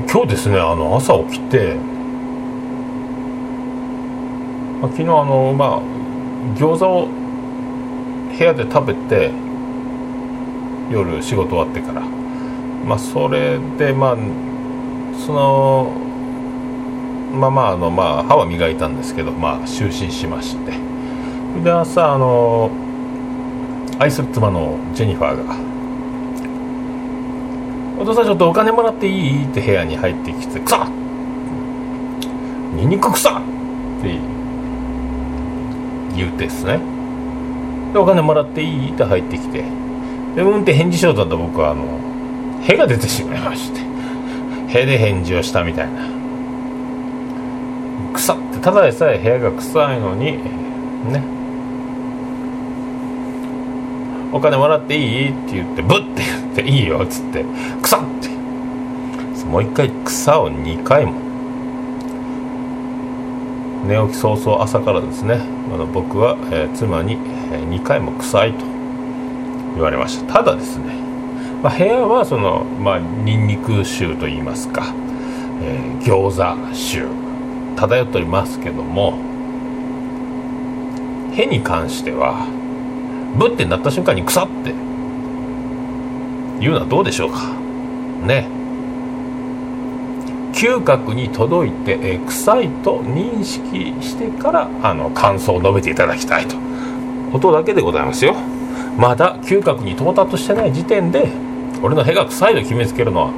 今日ですねあの朝起きて、まあ、昨日あのまあ餃子を部屋で食べて夜仕事終わってから。まあそれでまあそのまあまああのまあ歯は磨いたんですけどまあ就寝しまして。で朝あの愛する妻のジェニファーが「お父さんちょっとお金もらっていい?」って部屋に入ってきて「くさっ!」「ニンニクくさっ!」て言うてですねでお金もらっていいって入ってきてでうんって返事しようとった僕はあの「へ」が出てしまいまして「へ」で返事をしたみたいな臭ってただでさえ部屋が臭いのにねお金もらっていいって言ってブッて言うっていいよっつって。草って。もう一回草を2回も。寝起き早々朝からですね。まだ僕は、えー、妻に、えー、2回も臭いと言われました。ただですね、まあ、部屋はそのまあニンニク臭といいますか、えー、餃子臭。漂っておりますけども「へ」に関してはブッてなった瞬間に腐って言うのはどうでしょうか？ね。嗅覚に届いて、え臭いと認識してからあの感想を述べていただきたいと。ことだけでございますよ。まだ嗅覚に到達してない時点で俺の屁が臭いと決めつけるのは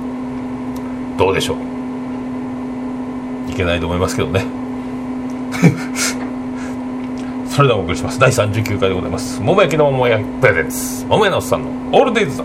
どうでしょう？いけないと思いますけどね。それではお送りします。第39回でございます。桃焼きの桃焼きプレゼンツ。桃屋のおっさんのオールデイズ・ザ・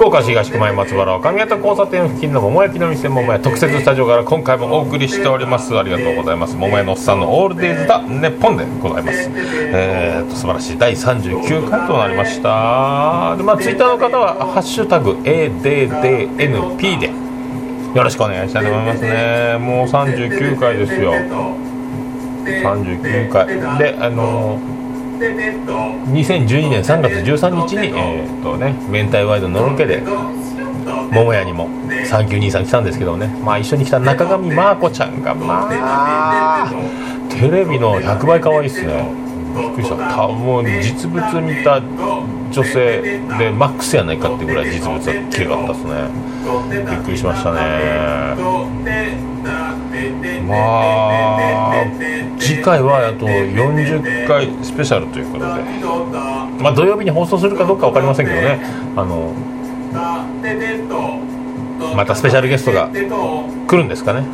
福岡市東区前松原上方交差点付近の桃焼きの店桃屋特設スタジオから今回もお送りしております。ありがとうございます桃屋のおっさんのオールデイズ・だネッポンでございますえー、と素晴らしい第39回となりましたでまあツイッターの方は「ハッシュタグ #ADDNP」でよろしくお願いしたいと思います。ねもう39回ですよ。39回。であのー2012年3月13日に、えーとね、明太ワイドのロケで桃屋にもサンキュー兄さん来たんですけどね、まあ、一緒に来た中上真子ちゃんがまあテレビの100倍可愛いっすね。びっくりした。たもう実物見た女性でマックスやないかってぐらい実物は綺麗かったっすね。びっくりしましたね。まあ次回はあと40回スペシャルということで。まあ土曜日に放送するかどうか分かりませんけどね。あのまたスペシャルゲストが来るんですかね。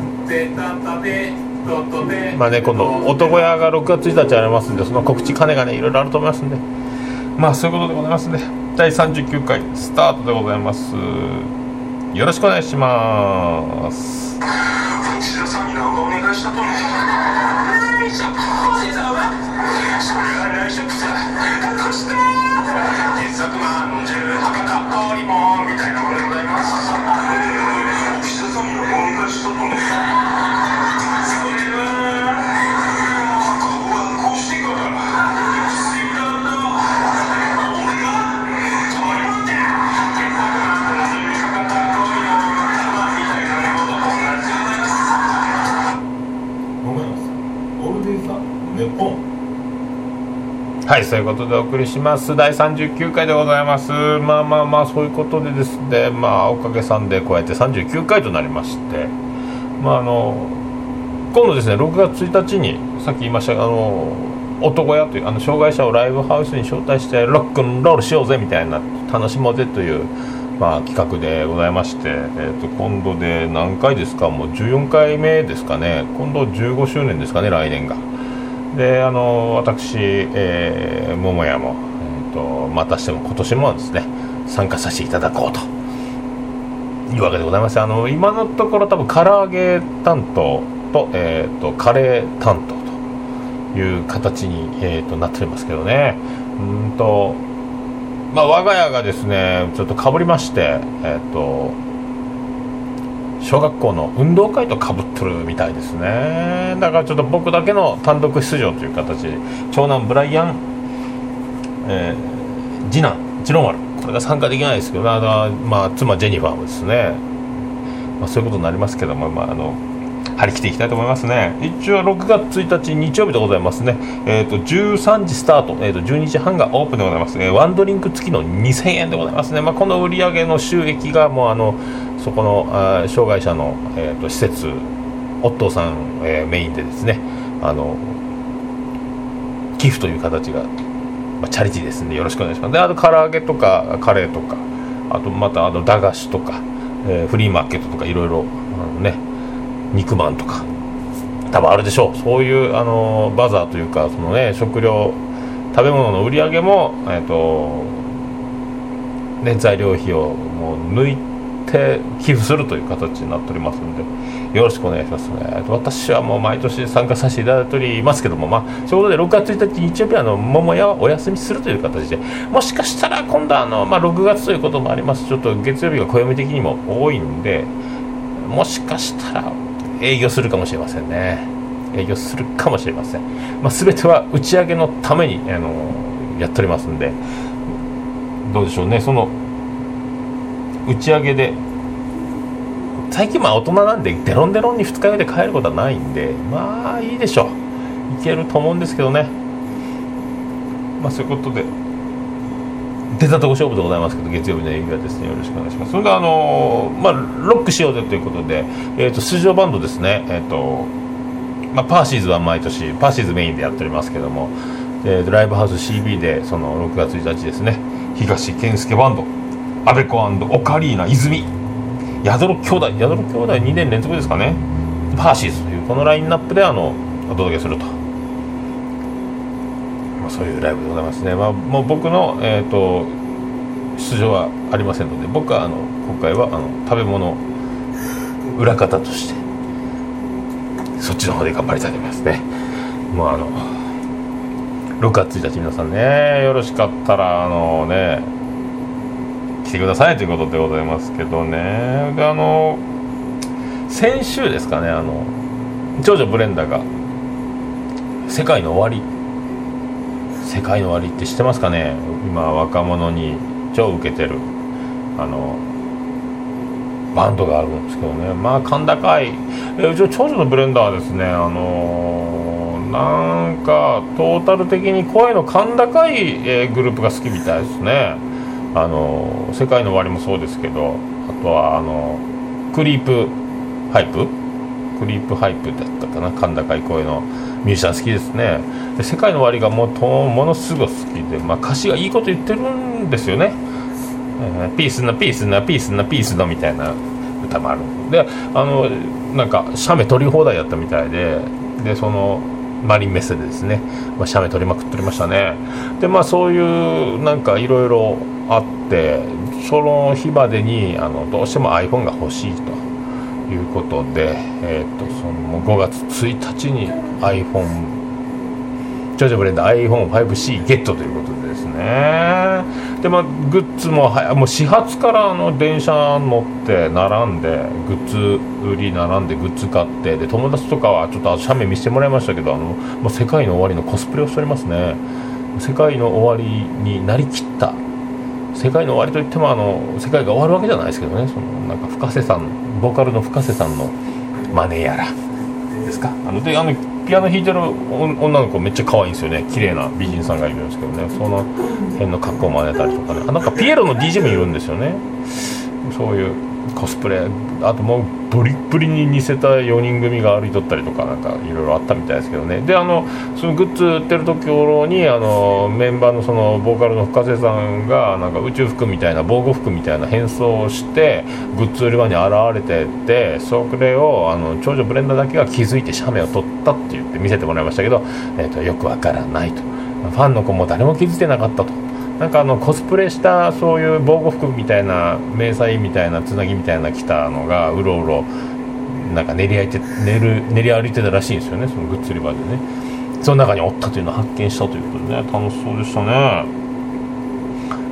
まあね今度男屋が6月1日ありますんでその告知金がねいろいろあると思いますんで。まあそういうことでございますんで。第39回スタートでございます。よろしくお願いします。みたいなものでございますはい。そういうことでお送りします。第39回でございます。まあまあまあそういうことでですね。まあおかげさんでこうやって39回となりまして。まああの今度ですね6月1日にさっき言いましたがあの男屋というあの障害者をライブハウスに招待してロックンロールしようぜみたいな楽しもうぜという、まあ、企画でございまして、えー、と今度で何回ですか？もう14回目ですかね。今度15周年ですかね来年が。であの私、えー、桃屋も、えー、とまたしても今年もですね参加させていただこうと。いうわけでございましてあの今のところ多分唐揚げ担当と,、えー、とカレー担当という形に、えー、となっておりますけどね。うんとまあ我が家がですねちょっとかぶりましてえっ、と小学校の運動会とかぶってるみたいですね。だからちょっと僕だけの単独出場という形で長男ブライアン、えー、次男次郎丸これが参加できないですけど、まあ、まあ、妻ジェニファーもですね、まあ、そういうことになりますけども、まあ、あの張り切っていきたいと思いますね。一応6月1日日曜日でございますね。えっ、ー、と13時スタート、えーと、12時半がオープンでございます、えー、ワンドリンク付きの2000円でございますね、まあ、この売り上げの収益がもうあのそこのあ障害者の、えーと、施設オットーさん、えー、メインでですね。あの寄付という形が、まあ、チャリティーですんでよろしくお願いします。であと唐揚げとかカレーとかあとまたあの駄菓子とか、えー、フリーマーケットとかいろいろあのね肉まんとか。多分あるでしょう。そういうあのバザーというかそのね食料食べ物の売り上げもえ、ー、とね材料費をもう抜いて寄付するという形になっておりますのでよろしくお願いしますね。私はもう毎年参加させていただいておりますけどもまあそういうことで6月1日日曜日はあの桃屋はお休みするという形でもしかしたら今度はあの、まあ、6月ということもありますちょっと月曜日が暦的にも多いんでもしかしたら営業するかもしれませんね。営業するかもしれません、まあ、全ては打ち上げのためにあのやっておりますんで。どうでしょうね。その打ち上げで最近まあ大人なんでデロンデロンに二日酔いで帰ることはないんでまあいいでしょう。いけると思うんですけどね。まあそういうことで出たとこ勝負でございますけど月曜日の営業はですねよろしくお願いします。それであのまあロックしようぜということで、えーと、出場バンドですねえっ、ー、とまあ、パーシーズは毎年パーシーズメインでやっておりますけども、えー、ライブハウス CB でその6月1日ですね東健介バンドアベコオカリーナ泉ヤドロ兄弟ヤドロ兄弟2年連続ですかねパーシーズというこのラインナップであのお届けすると。まあ、そういうライブでございますね、まあ、もう僕の、えーと、出場はありませんので僕はあの今回はあの食べ物裏方としてそっちの方で頑張りたいと思いますね。もうあの6月1日皆さんねよろしかったらあのね来てくださいということでございますけどね。であの先週ですかねあの長女ブレンダーが「世界の終わり」世界の終わりって知ってますかね？今若者に超受けてるあのバンドがあるんですけどね。まあ甲高い、えうちの長女のブレンダーはですね。あのー、なんかトータル的に声の甲高い、えー、グループが好きみたいですね。あのー、世界の終わりもそうですけどあとはあのクリープハイプクリープハイプだったかな甲高い声のミュージシャン好きですね。で世界の終わりがもうとものすごく好きで、まあ、歌詞がいいこと言ってるんですよね、えー、ピースなピースなピースなピースなみたいな歌もあるであのなんか写メ撮り放題やったみたいででそのマリンメッセでですね、まあ、写メ撮りまくっておりましたね。でまあそういうなんかいろいろあってその日までにあのどうしても iPhone が欲しいと。いうことで、えーと、その5月1日に iPhone ジョジョブレンダー iPhone5C ゲットということでですね。でまあグッズもはもう始発からあの電車乗って並んでグッズ売り並んでグッズ買ってで友達とかはちょっと写メ見せてもらいましたけどあのもう世界の終わりのコスプレをしておりますね。世界の終わりになりきった世界の終わりといってもあの世界が終わるわけじゃないですけどね。そのなんか深瀬さんボーカルの深瀬さんのマネやら。ですか？あのであのピアノ弾いてる女の子めっちゃ可愛いんですよね。綺麗な美人さんがいるんですけどね。その辺の格好を真似たりとかね。あなんかピエロの DJ もいるんですよね。そういう。コスプレ。あともうブリッブリに似せた4人組が歩いとったりとかなんかいろいろあったみたいですけどね。であのそのグッズ売ってるところにあのメンバーのそのボーカルの深瀬さんがなんか宇宙服みたいな防護服みたいな変装をしてグッズ売り場に現れてってそれをあの長女ブレンダーだけが気づいて写メを撮ったって言って見せてもらいましたけど、えー、とよくわからないと。ファンの子も誰も気づいてなかったと。なんかあのコスプレしたそういう防護服みたいな迷彩みたいなつなぎみたいな着たのがうろうろなんか練り歩いて練る練り歩いてたらしいんですよねそのグッズ売り場でね。その中におったというのを発見したということでね楽しそうでしたね。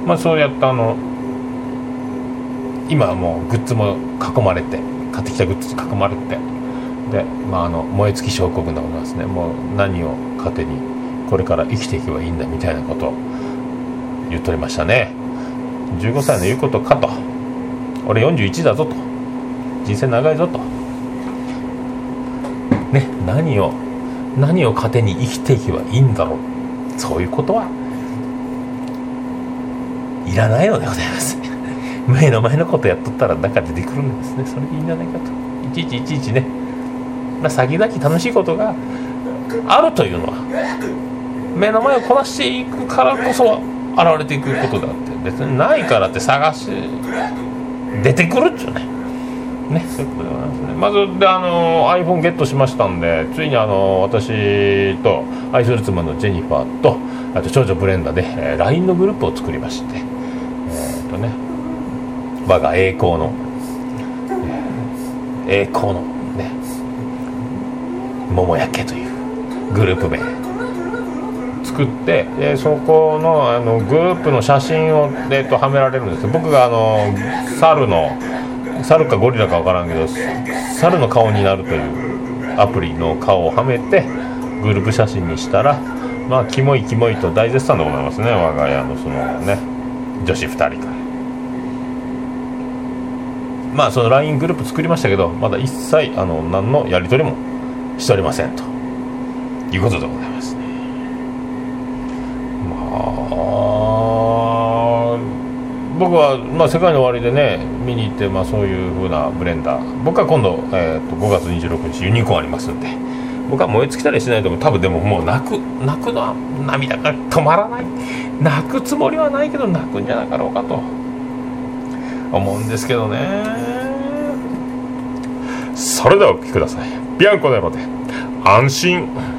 まあそうやったあの今はもうグッズも囲まれて買ってきたグッズ囲まれて。で、まあ、あの燃え尽き症候群でございますね。もう何を糧にこれから生きていけばいいんだみたいなことを言っとりましたね。15歳の言うことかと。俺41だぞと。人生長いぞと。ね何を何を糧に生きていけばいいんだろう。そういうことはいらないのでございます。目の前のことやっとったら中出てくるんですね。それでいいんじゃないかと。いちいちいちいちね、まあ、先々楽しいことがあるというのは目の前をこなしていくからこそ現れていくことであって。別にないからって探し出てくるっちゅうね。ねそういうことでございますね。まずであの iPhone ゲットしましたんでついにあの私と愛する妻のジェニファーとあと長女ブレンダで、えー LINE のグループを作りましてえーっとね我が栄光の、えー栄光のね桃焼けというグループ名。作ってでそこのあのグループの写真を、えー、とはめられるんです。僕があの猿の猿かゴリラか分からんけど猿の顔になるというアプリの顔をはめてグループ写真にしたらまあキモいキモいと大絶賛でございますね。我が家のそのね女子2人からまあその LINE グループ作りましたけどまだ一切あの何のやり取りもしておりませんと。いうことでございますねまあ僕は、まあ、世界の終わりでね見に行って、まあ、そういう風なブレンダー。僕は今度、えー、と5月26日ユニコーンありますんで。僕は燃え尽きたりしないと思う多分でももう泣く泣くのは涙が止まらない。泣くつもりはないけど泣くんじゃなかろうかと。思うんですけどね。それではお聴きください。ビアンコネロで安心。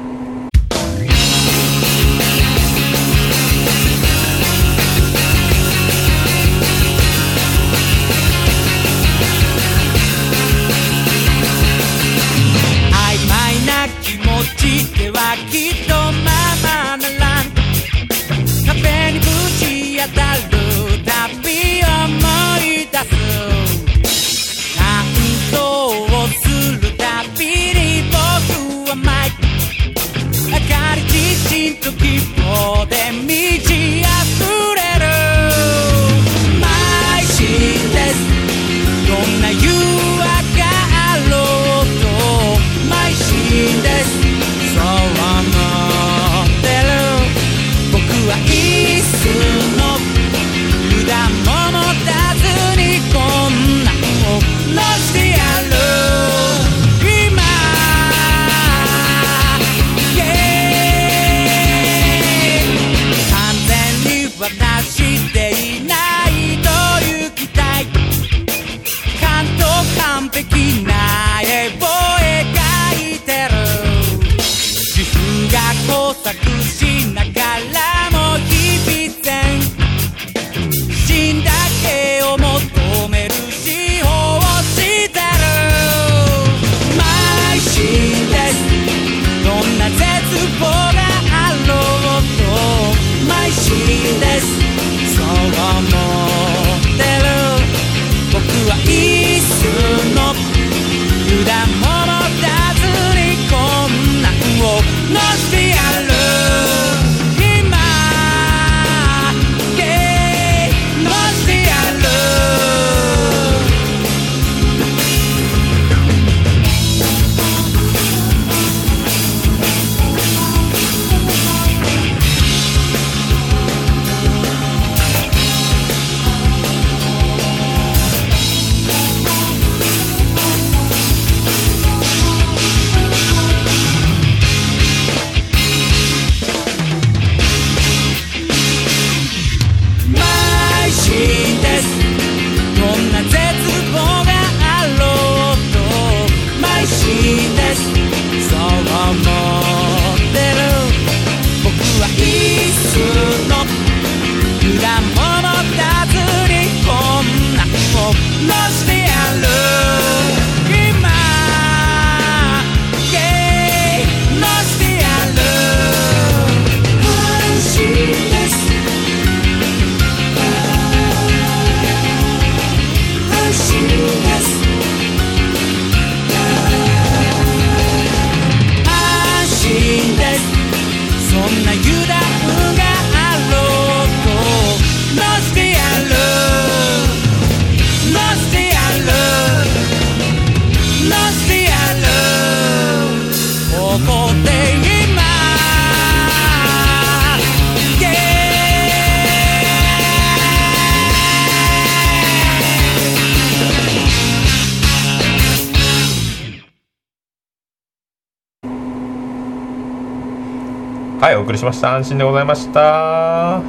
お送りしました。安心でございました。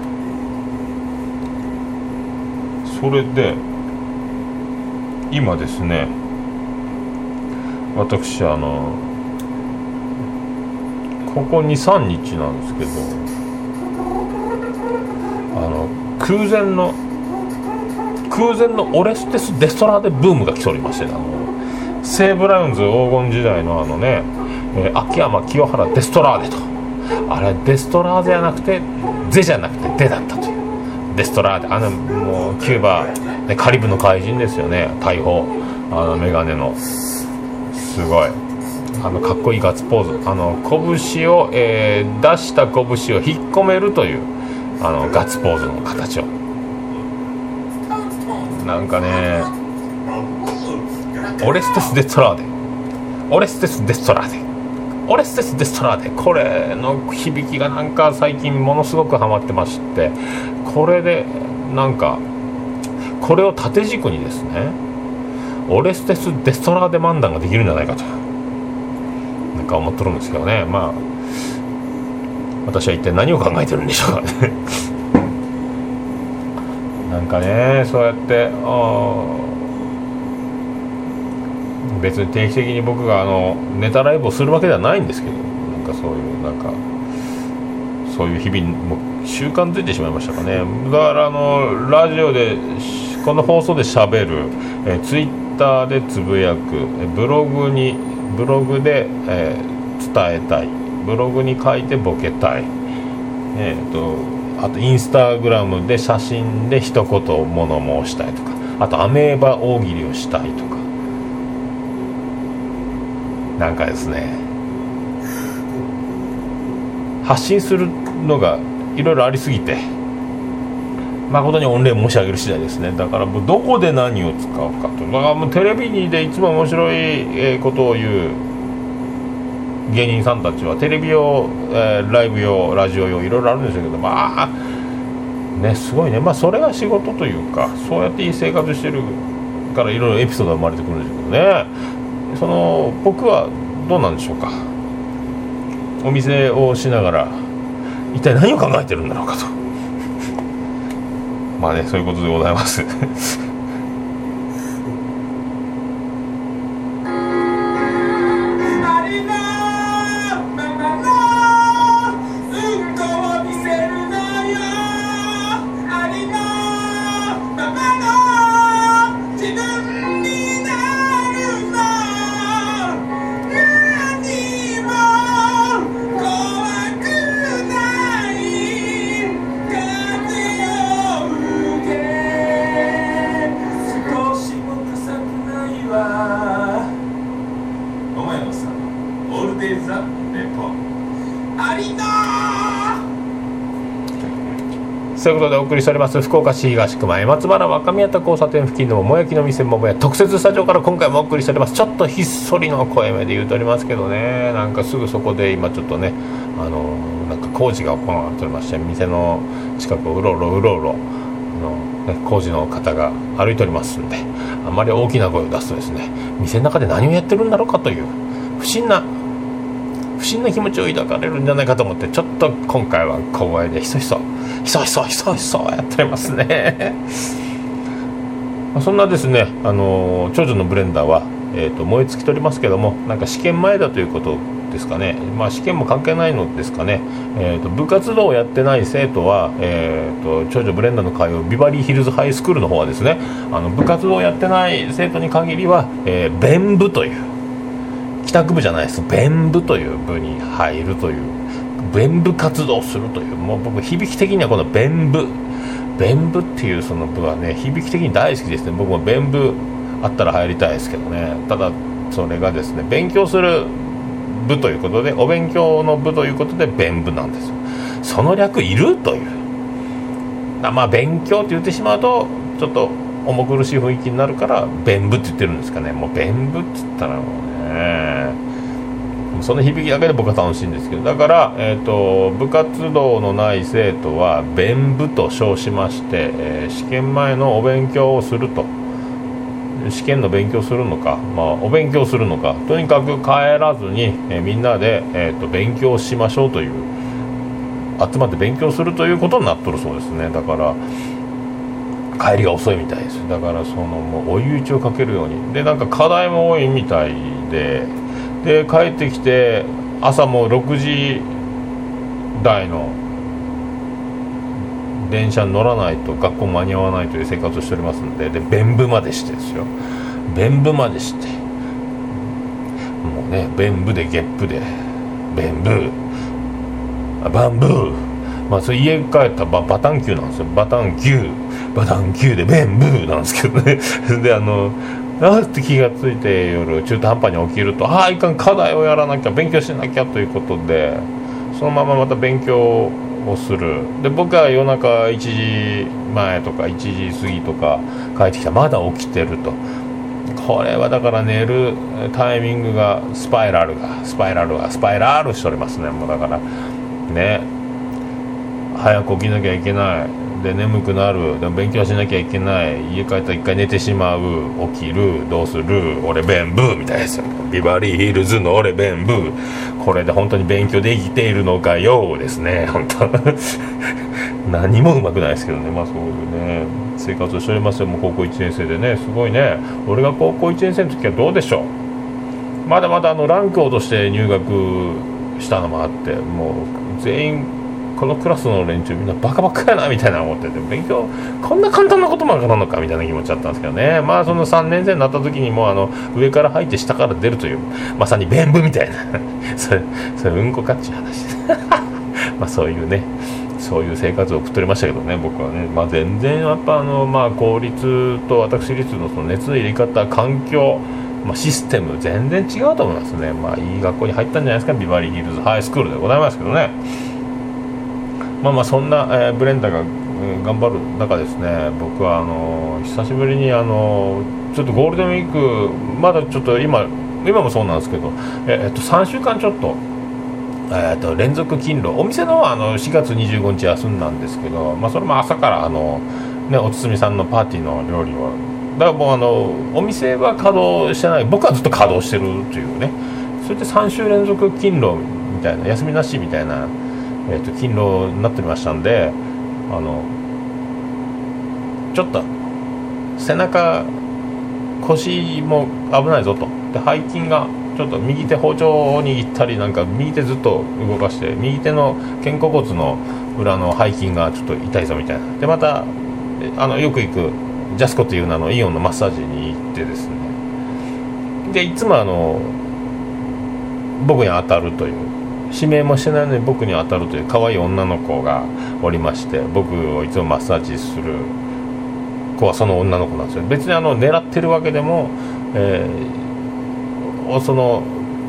それで今ですね私あのここ23日なんですけどあの空前の空前のオレステス・デストラーデブームが来ておりましてあの西武ライオンズ黄金時代のあのね、えー秋山清原デストラーデと。あれデストラーデじゃなくてゼじゃなくてデだったという。デストラーデあのもうキューバ、カリブの怪人ですよね。大砲。あのメガネの。すごい。あのかっこいいガッツポーズ。あの拳を、えー出した拳を引っ込めるというあのガッツポーズの形を。なんかねオレステス・デストラーデ。オレステス・デストラーデ。オレステス・デストラーデこれの響きがなんか最近ものすごくハマってまして。これでなんかこれを縦軸にですねオレステス・デストラーデ漫談ができるんじゃないかと。なんか思っとるんですけどね。まあ私は一体何を考えてるんでしょうか。ね なんかねそうやってあー別に定期的に僕があのネタライブをするわけではないんですけどなんかそういうなんかそういう日々も習慣づいてしまいましたかね。だからあのラジオでこの放送でしゃべる、えツイッターでつぶやくブログにブログで、えー伝えたい。ブログに書いてボケたい。えー、とあとインスタグラムで写真で一言物申したいとかあとアメーバ大喜利をしたいとかなんかですね発信するのがいろいろありすぎて誠に御礼申し上げる次第ですね。だからもうどこで何を使うかと。だからもうテレビにでいつも面白いえことを言う芸人さんたちはテレビ用、えーライブ用ラジオ用いろいろあるんですけどまあねすごいね。まあそれが仕事というかそうやっていい生活してるからいろいろエピソードが生まれてくるんですけどね。その僕はどうなんでしょうか。お店をしながら一体何を考えてるんだろうかと。まあねそういうことでございます。お前のさオールデイザ・レポありのそういうことでお送りしております。福岡市東区前松原若宮田交差点付近の桃焼きの店桃屋特設スタジオから今回もお送りしております。ちょっとひっそりの声目で言うとおりますけどね。なんかすぐそこで今ちょっとねあのなんか工事が行われておりまして店の近くをうろうろうろうろの、ね、工事の方が歩いておりますんであまり大きな声を出すとですね店の中で何をやってるんだろうかという不審な不審な気持ちを抱かれるんじゃないかと思ってちょっと今回は小声でひそひそひそひそひそひそ やってますね。そんなですねあの長女のブレンダーは、えー、と燃え尽きておりますけどもなんか試験前だということですかね。まあ試験も関係ないのですかね、えー、と部活動をやってない生徒は、えー、と長女ブレンダーの通うビバリーヒルズハイスクールの方はですねあの部活動をやってない生徒に限りは、えー弁部という帰宅部じゃないです。弁部という部に入るという弁部活動するというもう僕響き的にはこの弁部。弁部っていうその部はね響き的に大好きですね。僕も弁部あったら入りたいですけどね。ただそれがですね勉強する部ということでお勉強の部ということで弁部なんですよ。その略いるという。まあ勉強って言ってしまうとちょっと重苦しい雰囲気になるから弁部って言ってるんですかね。もう弁部って言ったらもうね。その響きだけで僕は楽しいんですけど。だから、えー、と部活動のない生徒は弁部と称しまして、えー試験前のお勉強をすると。試験の勉強するのか、まあ、お勉強するのか。とにかく帰らずに、えーみんなで、えー、と勉強しましょうという集まって勉強するということになっとるそうですね。だから帰りが遅いみたいです。だからそのもう追い打ちをかけるように。でなんか課題も多いみたいでで帰ってきて朝もう6時台の電車に乗らないと学校間に合わないという生活をしておりますのでで弁部までしてですよ。弁部までして。もうね弁部でゲップで弁部あバンブーまあそれ家帰ったらババタン級なんですよ。バタン級バタン級で弁ブーなんですけどね。であのあーって気がついて夜中途半端に起きるとああいかん課題をやらなきゃ勉強しなきゃということでそのまままた勉強をする。で僕は夜中1時前とか1時過ぎとか帰ってきたまだ起きてると。これはだから寝るタイミングがスパイラルがスパイラルがスパイラルしておりますねもうだから。ね。早く起きなきゃいけない。で眠くなる。でも勉強しなきゃいけない。家帰ったら一回寝てしまう。起きる。どうする？俺弁ブーみたいですよビバリーヒルズの俺弁ブーこれで本当に勉強できているのかよ。うですね。本当。何もうまくないですけどね。まあそういうね。生活をしておりますよ。もう高校1年生でね。すごいね。俺が高校1年生の時はどうでしょう？まだまだあのランクを落として入学したのもあってもう全員このクラスの連中みんなバカばっかやなみたいな思ってて勉強こんな簡単なこともわからんのかみたいな気持ちだったんですけどね。まあその3年生になった時にもあの上から入って下から出るというまさに弁部みたいなそれそれうんこかっちゅう話。まあそういうねそういう生活を送っておりましたけどね僕はね、まあ、全然やっぱあの、まあ、公立と私立のその熱の入れ方環境まあ、システム全然違うと思いますね、まあ、いい学校に入ったんじゃないですかビバリーヒルズハイスクールでございますけどね。まあまあそんな、えーブレンダーが、頑張る中ですね。僕はあの久しぶりにあのちょっとゴールデンウィークまだちょっと今今もそうなんですけどえっと3週間ちょっとえー、と連続勤労。お店のはあの4月25日休んだんですけど、まあ、それも朝からあの、ね、おつみさんのパーティーの料理を。だからもうあのお店は稼働してない。僕はずっと稼働してるというね。それで3週連続勤労みたいな休みなしみたいな、えー、と勤労になってましたんであのちょっと背中腰も危ないぞと。で背筋がちょっと右手包丁を握ったりなんか右手ずっと動かして右手の肩甲骨の裏の背筋がちょっと痛いぞみたいな。でまたあのよく行くジャスコという名のイオンのマッサージに行ってですね。でいつもあの僕に当たるという。指名もしてないのに僕に当たるという可愛い女の子がおりまして僕をいつもマッサージする子はその女の子なんですよ。別にあの狙ってるわけでも、えーその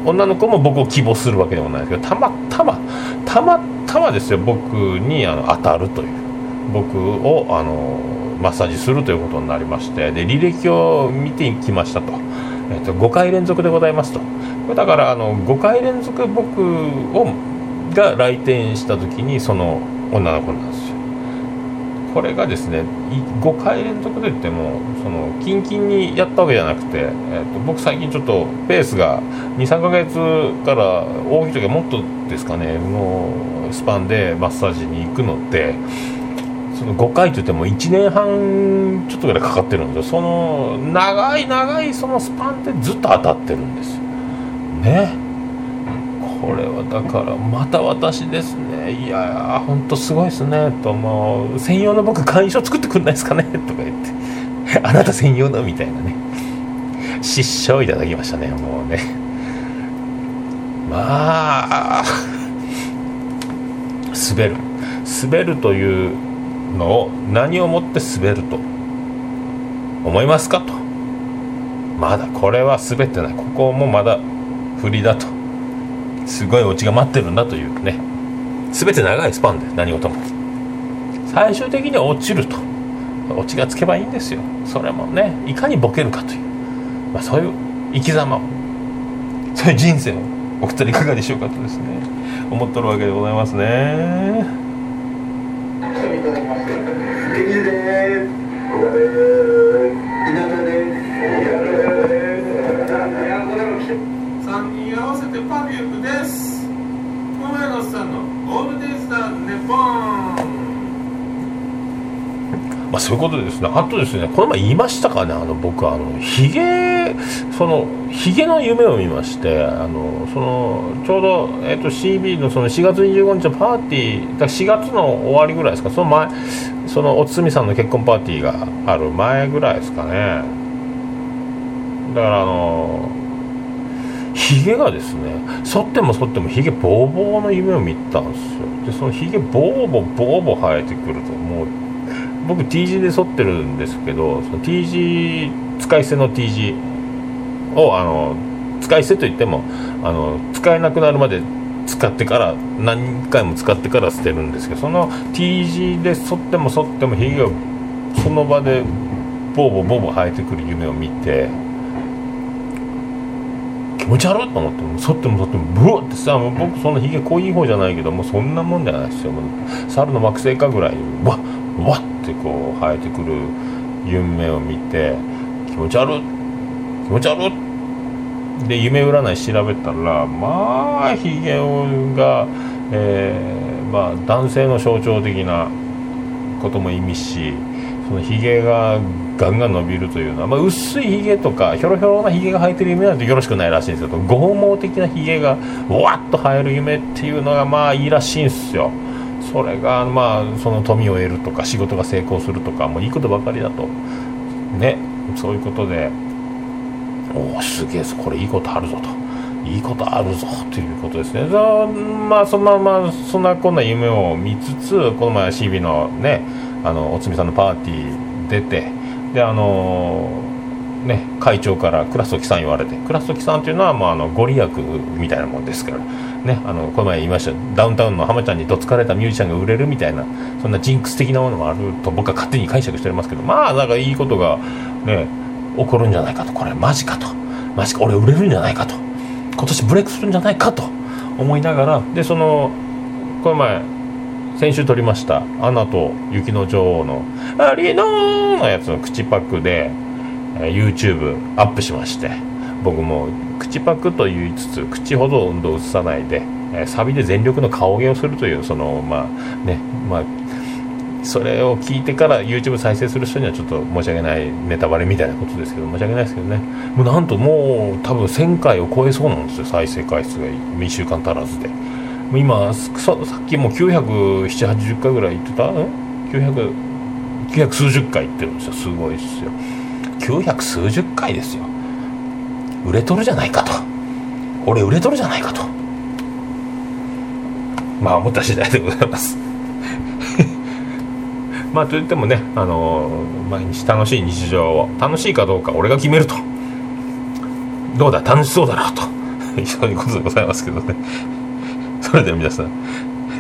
女の子も僕を希望するわけでもないですけどたまたまたまたまですよ。僕にあの当たるという。僕をあのマッサージするということになりまして。で履歴を見てきましたと,、えっと5回連続でございますと。これだからあの5回連続僕をが来店した時にその女の子なんですよ。これがですね5回連続で言ってもそのキンキンにやったわけじゃなくて、えー、と僕最近ちょっとペースが23ヶ月から大きい時はもっとですかねのスパンでマッサージに行くのでその5回といっても1年半ちょっとぐらいかかってるんですよ。その長い長いそのスパンでずっと当たってるんですよ。ね。これはだからまた私ですね。いやーほんとすごいですね。ともう専用の僕会員証作ってくんないですかね。とか言って。あなた専用のみたいなね。失笑いただきましたね。もうね。まあ滑る。滑るというのを何をもって滑ると思いますかと。まだこれは滑ってない。ここもまだ振りだと。すごいオチが待ってるんだというね。全て長いスパンで何事も。最終的には落ちると。オチがつけばいいんですよ。それもねいかにボケるかという、まあ、そういう生き様を。そういう人生を。送ったらいかがでしょうかとですね。思っとるわけでございますね。3人合わせてパビュープです。コ前ロさんの「オールディズ・ザ・ネポン」まあそういうことですね。あとですねこの前言いましたかね。あの僕あのひげそのひげの夢を見ましてあのそのちょうど、えっと、CB のその4月25日のパーティーだ4月の終わりぐらいですか。その前そのおつみさんの結婚パーティーがある前ぐらいですかね。だからあのヒゲがですね剃っても剃ってもヒゲボーボーの夢を見たんですよ。でそのヒゲボーボーボーボー生えてくるともう。僕 T 字で剃ってるんですけどその T 字使い捨ての T 字をあの使い捨てといってもあの使えなくなるまで使ってから何回も使ってから捨てるんですけどその T 字で剃っても剃ってもヒゲがその場でボーボーボーボー生えてくる夢を見て持ち悪いと思ってもう剃っても剃ってもブワってさもう僕そんなヒゲ濃い方じゃないけどもうそんなもんじゃないですよ。もう猿の惑星かぐらいわっわってこう生えてくる夢を見て気持ち悪い気持ち悪いで夢占い調べたらまあヒゲが、えーまあ、男性の象徴的なことも意味しそのヒゲがガンガン伸びるというのは、まあ、薄いヒゲとかひょろひょろなヒゲが生えてる夢なんてよろしくないらしいんですけど剛毛的なヒゲがわっと生える夢っていうのがまあいいらしいんですよ。それがまあその富を得るとか仕事が成功するとかもういいことばかりだと。ね。そういうことでおおすげえこれいいことあるぞと。いいことあるぞということですね。ざまあそんなまあそんなこんな夢を見つつこの前 CB のねあのおつみさんのパーティー出てであのね会長から倉敷さん言われて倉敷さんっていうのは、まあ、あのご利益みたいなもんですからねあのこの前言いましたダウンタウンの浜ちゃんにどつかれたミュージシャンが売れるみたいなそんなジンクス的なものもあると僕は勝手に解釈しておりますけどまあなんかいいことがね起こるんじゃないかと。これマジかと。マジか。俺売れるんじゃないかと。今年ブレイクするんじゃないかと思いながらでそのこの前先週撮りました「アナと雪の女王」の「アリノー」のやつの口パクで、えー YouTube アップしまして僕も口パクと言いつつ口ほど運動を映さないで、えーサビで全力の顔芸をするというそのまあねまあそれを聞いてから YouTube 再生する人にはちょっと申し訳ないネタバレみたいなことですけど申し訳ないですけどね。もうなんともう多分1000回を超えそうなんですよ再生回数が。1週間足らずで。今さっきもう97080回ぐらい言ってた？ん？900 900数十回言ってるんですよ。すごいですよ。900数十回ですよ。売れとるじゃないかと。俺売れとるじゃないかと。まあ思った次第でございます。まあといってもね、あの毎日楽しい日常を楽しいかどうか俺が決めると。どうだ？楽しそうだなと。そういうことでございますけどね。それでは皆さん。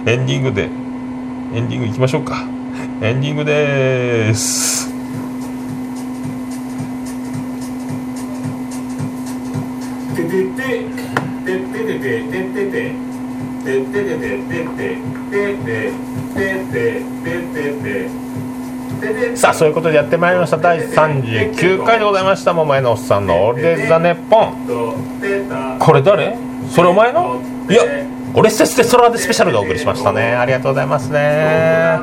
エンディングで。エンディングいきましょうか。エンディングでーす。さあそういうことでやってまいりました。第39回でございました。桃屋のおっさんのオールデイズ・ザ・ネッポン。これ誰？それお前の？いや俺ステステストラーデスペシャルでお送りしましたね。ありがとうございますね。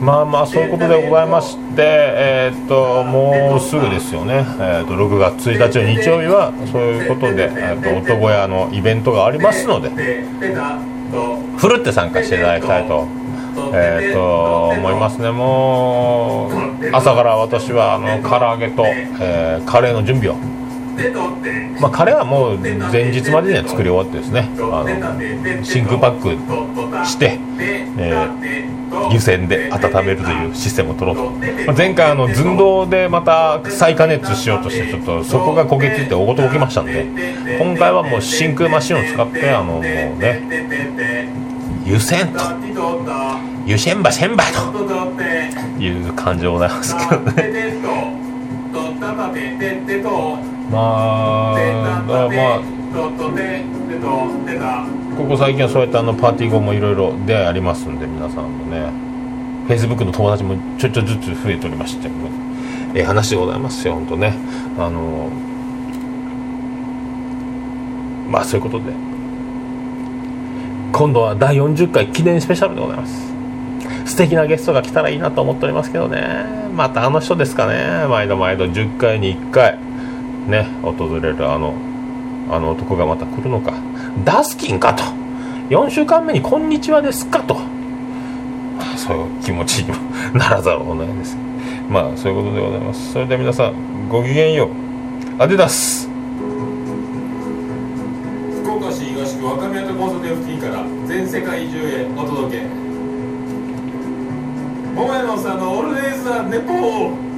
まあまあそういうことでございましてえーっともうすぐですよね、えーっと6月1日の日曜日はそういうことで、えーっと男屋のイベントがありますのでふるって参加していただきたいと,、えー、と思いますね。もう朝から私はあの唐揚げと、えカレーの準備を、まあ、カレーはもう前日までには作り終わってですねあの真空パックして、えー湯煎で温めるというシステムを取ろうと、まあ前回あの寸胴でまた再加熱しようとしてちょっとそこが焦げついておごと起きましたんで今回はもう真空マシンを使ってあのもうね湯煎と。湯煎ばせんばと。いう感じでございますけどね。まあまあここ最近はそうやってあのパーティー後もいろいろ出会いありますんで皆さんもねフェイスブックの友達もちょいちょいずつ増えておりましてええ話でございますよ本当ねあのまあそういうことで今度は第40回記念スペシャルでございます素敵なゲストが来たらいいなと思っておりますけどねまたあの人ですかね毎度毎度10回に1回ね訪れるあのあの男がまた来るのか。ダスキンかと。4週間目に「こんにちはですか?」と。そういう気持ちにもならざるを得ないです。まあそういうことでございます。それでは皆さんごきげんよう。アディダス。福岡市東区若宮と交差点付近から全世界中へお届け。桃屋のおっさんのオールデイズ・ザ・ネポー。